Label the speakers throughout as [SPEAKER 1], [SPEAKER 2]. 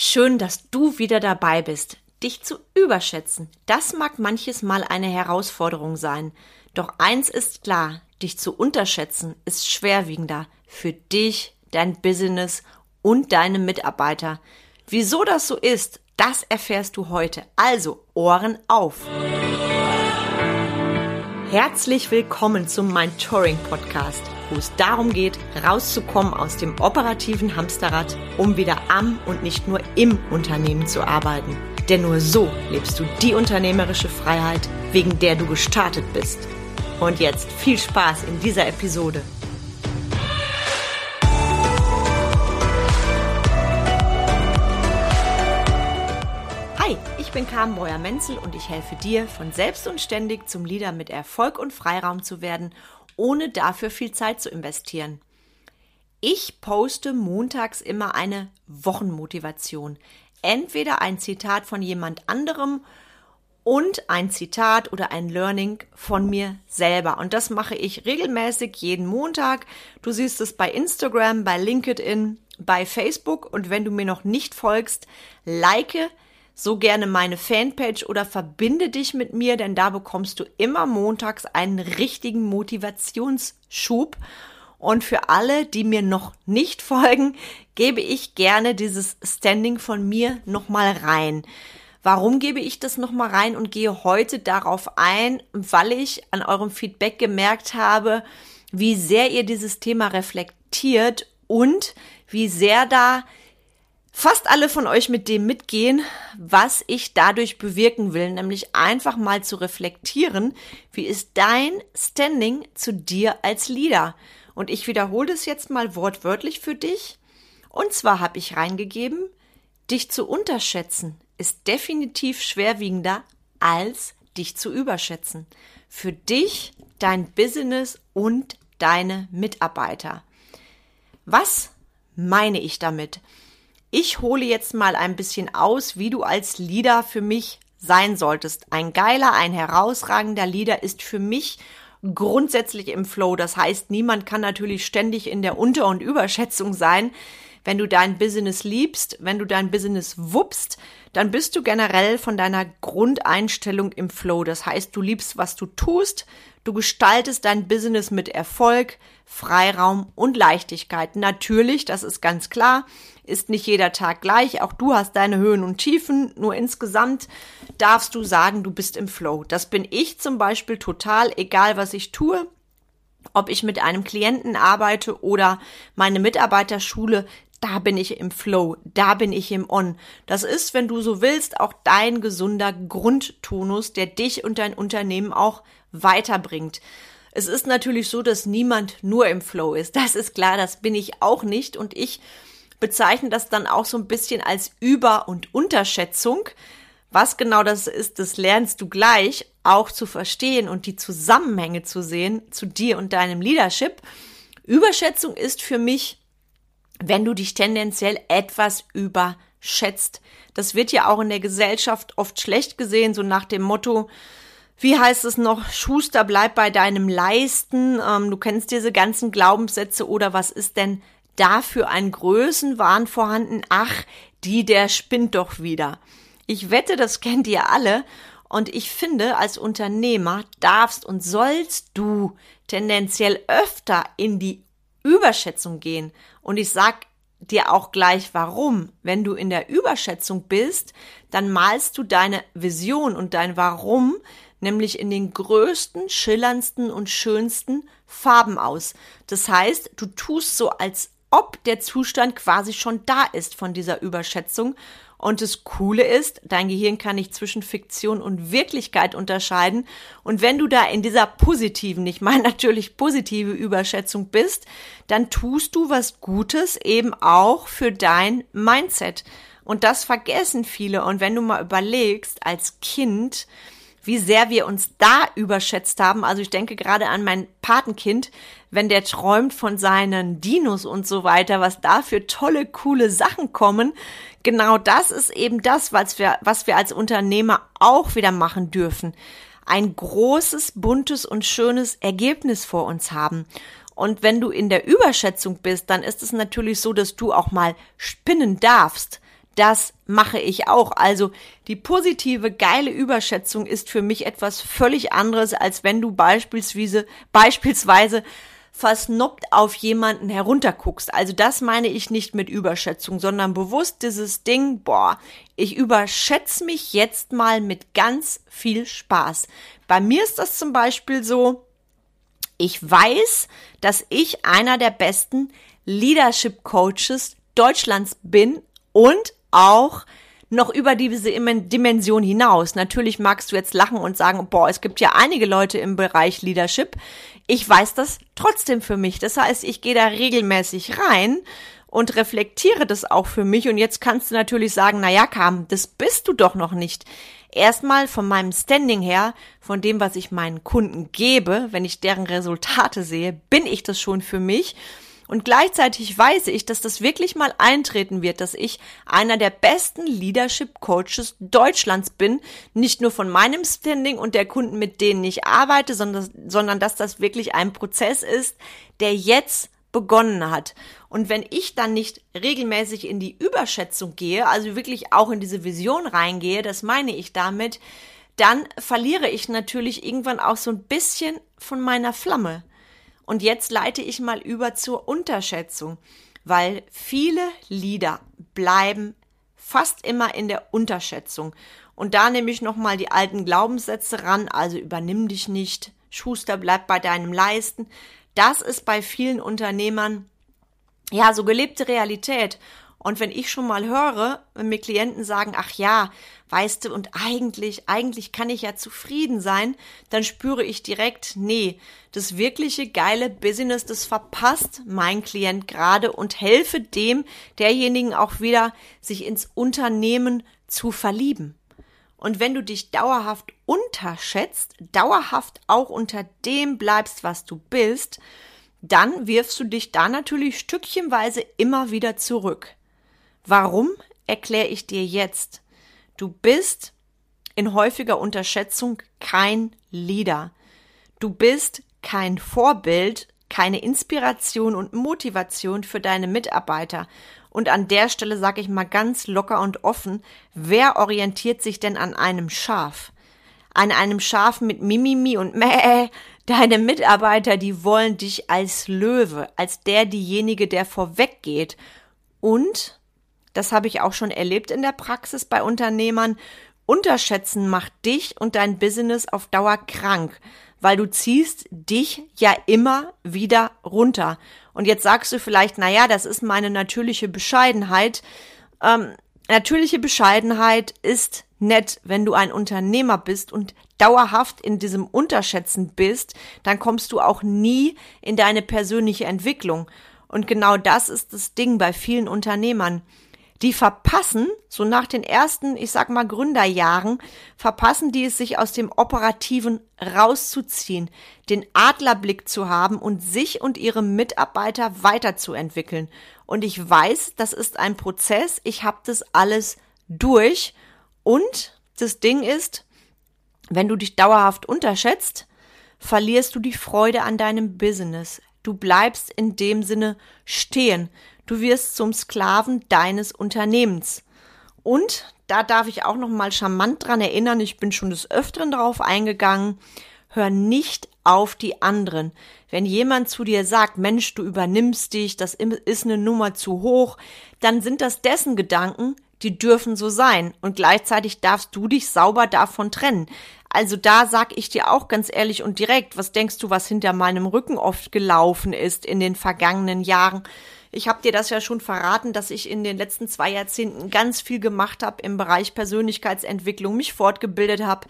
[SPEAKER 1] Schön, dass du wieder dabei bist. Dich zu überschätzen, das mag manches Mal eine Herausforderung sein. Doch eins ist klar, dich zu unterschätzen ist schwerwiegender für dich, dein Business und deine Mitarbeiter. Wieso das so ist, das erfährst du heute. Also Ohren auf. Herzlich willkommen zum Mind Touring Podcast wo es darum geht, rauszukommen aus dem operativen Hamsterrad, um wieder am und nicht nur im Unternehmen zu arbeiten. Denn nur so lebst du die unternehmerische Freiheit, wegen der du gestartet bist. Und jetzt viel Spaß in dieser Episode. Hi, ich bin Carmen Breuer-Menzel und ich helfe dir, von selbst und ständig zum Leader mit Erfolg und Freiraum zu werden ohne dafür viel Zeit zu investieren. Ich poste montags immer eine Wochenmotivation. Entweder ein Zitat von jemand anderem und ein Zitat oder ein Learning von mir selber. Und das mache ich regelmäßig jeden Montag. Du siehst es bei Instagram, bei LinkedIn, bei Facebook. Und wenn du mir noch nicht folgst, like so gerne meine Fanpage oder verbinde dich mit mir, denn da bekommst du immer montags einen richtigen Motivationsschub. Und für alle, die mir noch nicht folgen, gebe ich gerne dieses Standing von mir nochmal rein. Warum gebe ich das nochmal rein und gehe heute darauf ein, weil ich an eurem Feedback gemerkt habe, wie sehr ihr dieses Thema reflektiert und wie sehr da fast alle von euch mit dem mitgehen, was ich dadurch bewirken will, nämlich einfach mal zu reflektieren, wie ist dein Standing zu dir als Leader? Und ich wiederhole es jetzt mal wortwörtlich für dich. Und zwar habe ich reingegeben, dich zu unterschätzen ist definitiv schwerwiegender als dich zu überschätzen. Für dich, dein Business und deine Mitarbeiter. Was meine ich damit? Ich hole jetzt mal ein bisschen aus, wie du als Leader für mich sein solltest. Ein geiler, ein herausragender Leader ist für mich grundsätzlich im Flow. Das heißt, niemand kann natürlich ständig in der Unter- und Überschätzung sein. Wenn du dein Business liebst, wenn du dein Business wuppst, dann bist du generell von deiner Grundeinstellung im Flow. Das heißt, du liebst, was du tust, du gestaltest dein Business mit Erfolg, Freiraum und Leichtigkeit. Natürlich, das ist ganz klar, ist nicht jeder Tag gleich. Auch du hast deine Höhen und Tiefen. Nur insgesamt darfst du sagen, du bist im Flow. Das bin ich zum Beispiel total, egal was ich tue. Ob ich mit einem Klienten arbeite oder meine Mitarbeiterschule, da bin ich im Flow, da bin ich im On. Das ist, wenn du so willst, auch dein gesunder Grundtonus, der dich und dein Unternehmen auch weiterbringt. Es ist natürlich so, dass niemand nur im Flow ist. Das ist klar, das bin ich auch nicht. Und ich bezeichne das dann auch so ein bisschen als Über- und Unterschätzung. Was genau das ist, das lernst du gleich auch zu verstehen und die Zusammenhänge zu sehen zu dir und deinem Leadership. Überschätzung ist für mich, wenn du dich tendenziell etwas überschätzt. Das wird ja auch in der Gesellschaft oft schlecht gesehen, so nach dem Motto, wie heißt es noch, Schuster, bleib bei deinem Leisten. Ähm, du kennst diese ganzen Glaubenssätze oder was ist denn dafür ein Größenwahn vorhanden? Ach, die, der spinnt doch wieder. Ich wette, das kennt ihr alle. Und ich finde, als Unternehmer darfst und sollst du tendenziell öfter in die Überschätzung gehen. Und ich sag dir auch gleich warum. Wenn du in der Überschätzung bist, dann malst du deine Vision und dein Warum nämlich in den größten, schillerndsten und schönsten Farben aus. Das heißt, du tust so, als ob der Zustand quasi schon da ist von dieser Überschätzung. Und das Coole ist, dein Gehirn kann nicht zwischen Fiktion und Wirklichkeit unterscheiden. Und wenn du da in dieser positiven, ich meine natürlich positive Überschätzung bist, dann tust du was Gutes eben auch für dein Mindset. Und das vergessen viele. Und wenn du mal überlegst, als Kind, wie sehr wir uns da überschätzt haben. Also ich denke gerade an mein Patenkind, wenn der träumt von seinen Dinos und so weiter, was da für tolle, coole Sachen kommen. Genau das ist eben das, was wir, was wir als Unternehmer auch wieder machen dürfen. Ein großes, buntes und schönes Ergebnis vor uns haben. Und wenn du in der Überschätzung bist, dann ist es natürlich so, dass du auch mal spinnen darfst das mache ich auch. Also die positive, geile Überschätzung ist für mich etwas völlig anderes, als wenn du beispielsweise, beispielsweise versnoppt auf jemanden herunterguckst. Also das meine ich nicht mit Überschätzung, sondern bewusst dieses Ding, boah, ich überschätze mich jetzt mal mit ganz viel Spaß. Bei mir ist das zum Beispiel so, ich weiß, dass ich einer der besten Leadership Coaches Deutschlands bin und auch noch über diese Dimension hinaus. Natürlich magst du jetzt lachen und sagen, boah, es gibt ja einige Leute im Bereich Leadership. Ich weiß das trotzdem für mich. Das heißt, ich gehe da regelmäßig rein und reflektiere das auch für mich. Und jetzt kannst du natürlich sagen, na ja, Kam, das bist du doch noch nicht. Erstmal von meinem Standing her, von dem, was ich meinen Kunden gebe, wenn ich deren Resultate sehe, bin ich das schon für mich. Und gleichzeitig weiß ich, dass das wirklich mal eintreten wird, dass ich einer der besten Leadership Coaches Deutschlands bin. Nicht nur von meinem Standing und der Kunden, mit denen ich arbeite, sondern, sondern dass das wirklich ein Prozess ist, der jetzt begonnen hat. Und wenn ich dann nicht regelmäßig in die Überschätzung gehe, also wirklich auch in diese Vision reingehe, das meine ich damit, dann verliere ich natürlich irgendwann auch so ein bisschen von meiner Flamme. Und jetzt leite ich mal über zur Unterschätzung, weil viele Lieder bleiben fast immer in der Unterschätzung. Und da nehme ich nochmal die alten Glaubenssätze ran, also übernimm dich nicht, Schuster bleibt bei deinem Leisten. Das ist bei vielen Unternehmern ja so gelebte Realität. Und wenn ich schon mal höre, wenn mir Klienten sagen, ach ja, weißt du, und eigentlich, eigentlich kann ich ja zufrieden sein, dann spüre ich direkt, nee, das wirkliche geile Business, das verpasst mein Klient gerade und helfe dem, derjenigen auch wieder, sich ins Unternehmen zu verlieben. Und wenn du dich dauerhaft unterschätzt, dauerhaft auch unter dem bleibst, was du bist, dann wirfst du dich da natürlich stückchenweise immer wieder zurück. Warum, erkläre ich dir jetzt. Du bist in häufiger Unterschätzung kein Leader. Du bist kein Vorbild, keine Inspiration und Motivation für deine Mitarbeiter. Und an der Stelle sage ich mal ganz locker und offen, wer orientiert sich denn an einem Schaf? An einem Schaf mit Mimimi und Mäh. Deine Mitarbeiter, die wollen dich als Löwe, als der diejenige, der vorweggeht. Und das habe ich auch schon erlebt in der Praxis bei Unternehmern, Unterschätzen macht dich und dein Business auf Dauer krank, weil du ziehst dich ja immer wieder runter. Und jetzt sagst du vielleicht, na ja, das ist meine natürliche Bescheidenheit. Ähm, natürliche Bescheidenheit ist nett, wenn du ein Unternehmer bist und dauerhaft in diesem Unterschätzen bist, dann kommst du auch nie in deine persönliche Entwicklung. Und genau das ist das Ding bei vielen Unternehmern die verpassen, so nach den ersten, ich sag mal, Gründerjahren, verpassen die es, sich aus dem Operativen rauszuziehen, den Adlerblick zu haben und sich und ihre Mitarbeiter weiterzuentwickeln. Und ich weiß, das ist ein Prozess, ich habe das alles durch. Und das Ding ist, wenn du dich dauerhaft unterschätzt, verlierst du die Freude an deinem Business. Du bleibst in dem Sinne stehen. Du wirst zum Sklaven deines Unternehmens. Und da darf ich auch noch mal charmant dran erinnern, ich bin schon des Öfteren darauf eingegangen, hör nicht auf die anderen. Wenn jemand zu dir sagt, Mensch, du übernimmst dich, das ist eine Nummer zu hoch, dann sind das dessen Gedanken, die dürfen so sein. Und gleichzeitig darfst du dich sauber davon trennen. Also da sag ich dir auch ganz ehrlich und direkt, was denkst du, was hinter meinem Rücken oft gelaufen ist in den vergangenen Jahren? Ich habe dir das ja schon verraten, dass ich in den letzten zwei Jahrzehnten ganz viel gemacht habe im Bereich Persönlichkeitsentwicklung, mich fortgebildet habe,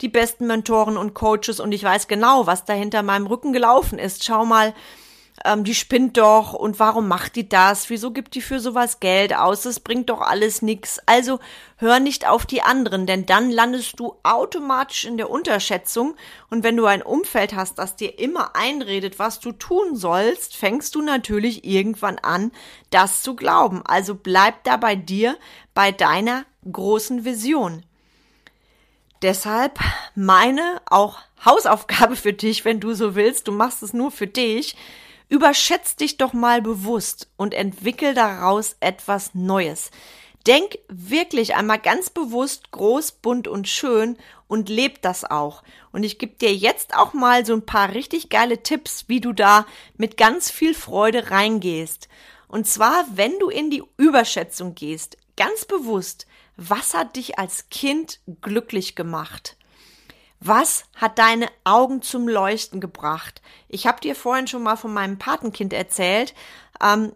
[SPEAKER 1] die besten Mentoren und Coaches und ich weiß genau, was da hinter meinem Rücken gelaufen ist. Schau mal, ähm, die spinnt doch und warum macht die das? Wieso gibt die für sowas Geld aus? Das bringt doch alles nix. Also hör nicht auf die anderen, denn dann landest du automatisch in der Unterschätzung und wenn du ein Umfeld hast, das dir immer einredet, was du tun sollst, fängst du natürlich irgendwann an, das zu glauben. Also bleib da bei dir, bei deiner großen Vision. Deshalb meine auch Hausaufgabe für dich, wenn du so willst, du machst es nur für dich, Überschätz dich doch mal bewusst und entwickel daraus etwas Neues. Denk wirklich einmal ganz bewusst groß, bunt und schön und leb das auch. Und ich gebe dir jetzt auch mal so ein paar richtig geile Tipps, wie du da mit ganz viel Freude reingehst. Und zwar, wenn du in die Überschätzung gehst, ganz bewusst, was hat dich als Kind glücklich gemacht? Was hat deine Augen zum Leuchten gebracht? Ich habe dir vorhin schon mal von meinem Patenkind erzählt. Ähm,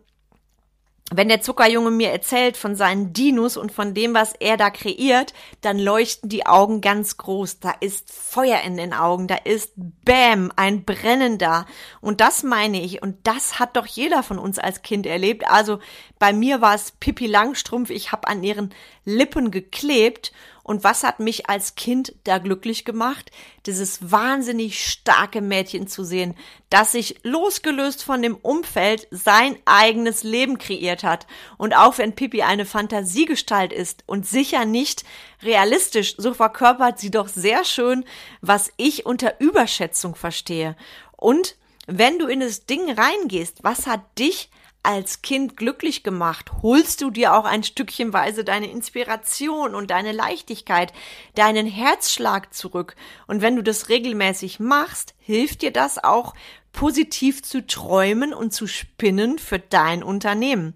[SPEAKER 1] wenn der Zuckerjunge mir erzählt von seinen Dinos und von dem, was er da kreiert, dann leuchten die Augen ganz groß. Da ist Feuer in den Augen, da ist Bäm, ein Brennen da. Und das meine ich. Und das hat doch jeder von uns als Kind erlebt. Also bei mir war es Pippi Langstrumpf. Ich habe an ihren Lippen geklebt und was hat mich als Kind da glücklich gemacht? Dieses wahnsinnig starke Mädchen zu sehen, das sich losgelöst von dem Umfeld sein eigenes Leben kreiert hat. Und auch wenn Pippi eine Fantasiegestalt ist und sicher nicht realistisch, so verkörpert sie doch sehr schön, was ich unter Überschätzung verstehe. Und wenn du in das Ding reingehst, was hat dich als Kind glücklich gemacht? Holst du dir auch ein Stückchenweise deine Inspiration und deine Leichtigkeit, deinen Herzschlag zurück? Und wenn du das regelmäßig machst, hilft dir das auch, positiv zu träumen und zu spinnen für dein Unternehmen.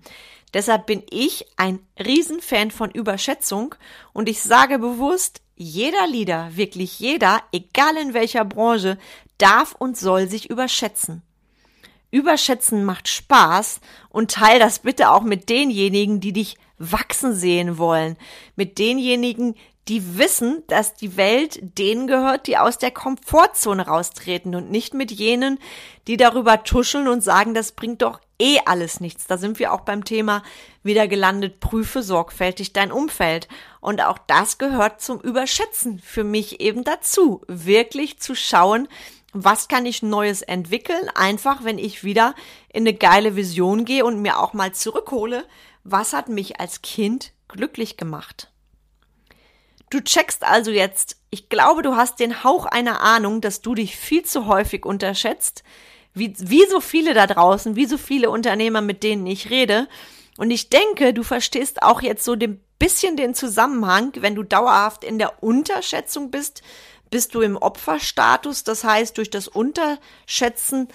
[SPEAKER 1] Deshalb bin ich ein Riesenfan von Überschätzung und ich sage bewusst, jeder Leader, wirklich jeder, egal in welcher Branche, darf und soll sich überschätzen. Überschätzen macht Spaß und teil das bitte auch mit denjenigen, die dich wachsen sehen wollen. Mit denjenigen, die wissen, dass die Welt denen gehört, die aus der Komfortzone raustreten und nicht mit jenen, die darüber tuscheln und sagen, das bringt doch eh alles nichts. Da sind wir auch beim Thema wieder gelandet, prüfe sorgfältig dein Umfeld. Und auch das gehört zum Überschätzen für mich eben dazu, wirklich zu schauen, was kann ich Neues entwickeln? Einfach, wenn ich wieder in eine geile Vision gehe und mir auch mal zurückhole, was hat mich als Kind glücklich gemacht? Du checkst also jetzt, ich glaube, du hast den Hauch einer Ahnung, dass du dich viel zu häufig unterschätzt, wie, wie so viele da draußen, wie so viele Unternehmer, mit denen ich rede. Und ich denke, du verstehst auch jetzt so ein bisschen den Zusammenhang, wenn du dauerhaft in der Unterschätzung bist, bist du im Opferstatus, das heißt, durch das Unterschätzen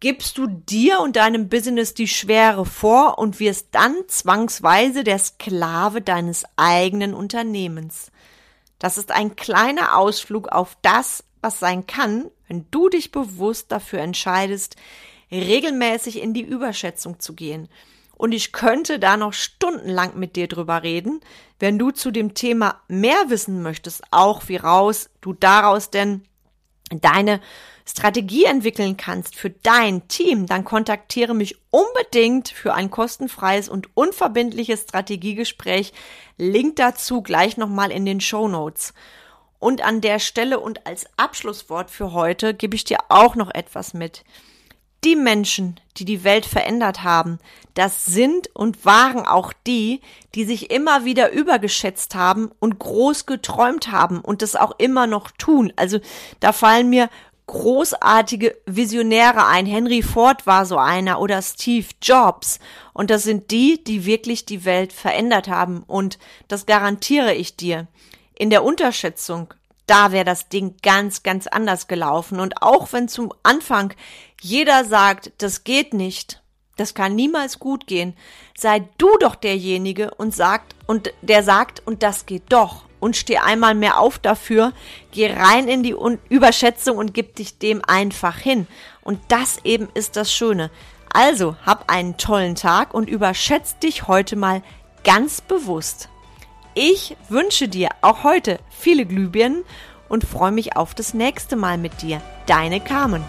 [SPEAKER 1] gibst du dir und deinem Business die Schwere vor und wirst dann zwangsweise der Sklave deines eigenen Unternehmens. Das ist ein kleiner Ausflug auf das, was sein kann, wenn du dich bewusst dafür entscheidest, regelmäßig in die Überschätzung zu gehen. Und ich könnte da noch stundenlang mit dir drüber reden. Wenn du zu dem Thema mehr wissen möchtest, auch wie raus du daraus denn deine Strategie entwickeln kannst für dein Team, dann kontaktiere mich unbedingt für ein kostenfreies und unverbindliches Strategiegespräch. Link dazu gleich nochmal in den Show Notes. Und an der Stelle und als Abschlusswort für heute gebe ich dir auch noch etwas mit. Die Menschen, die die Welt verändert haben, das sind und waren auch die, die sich immer wieder übergeschätzt haben und groß geträumt haben und das auch immer noch tun. Also da fallen mir großartige Visionäre ein. Henry Ford war so einer oder Steve Jobs. Und das sind die, die wirklich die Welt verändert haben. Und das garantiere ich dir. In der Unterschätzung da wäre das Ding ganz, ganz anders gelaufen. Und auch wenn zum Anfang jeder sagt, das geht nicht, das kann niemals gut gehen, sei du doch derjenige und sagt, und der sagt, und das geht doch. Und steh einmal mehr auf dafür, geh rein in die Überschätzung und gib dich dem einfach hin. Und das eben ist das Schöne. Also, hab einen tollen Tag und überschätzt dich heute mal ganz bewusst. Ich wünsche dir auch heute viele Glühbirnen und freue mich auf das nächste Mal mit dir. Deine Carmen.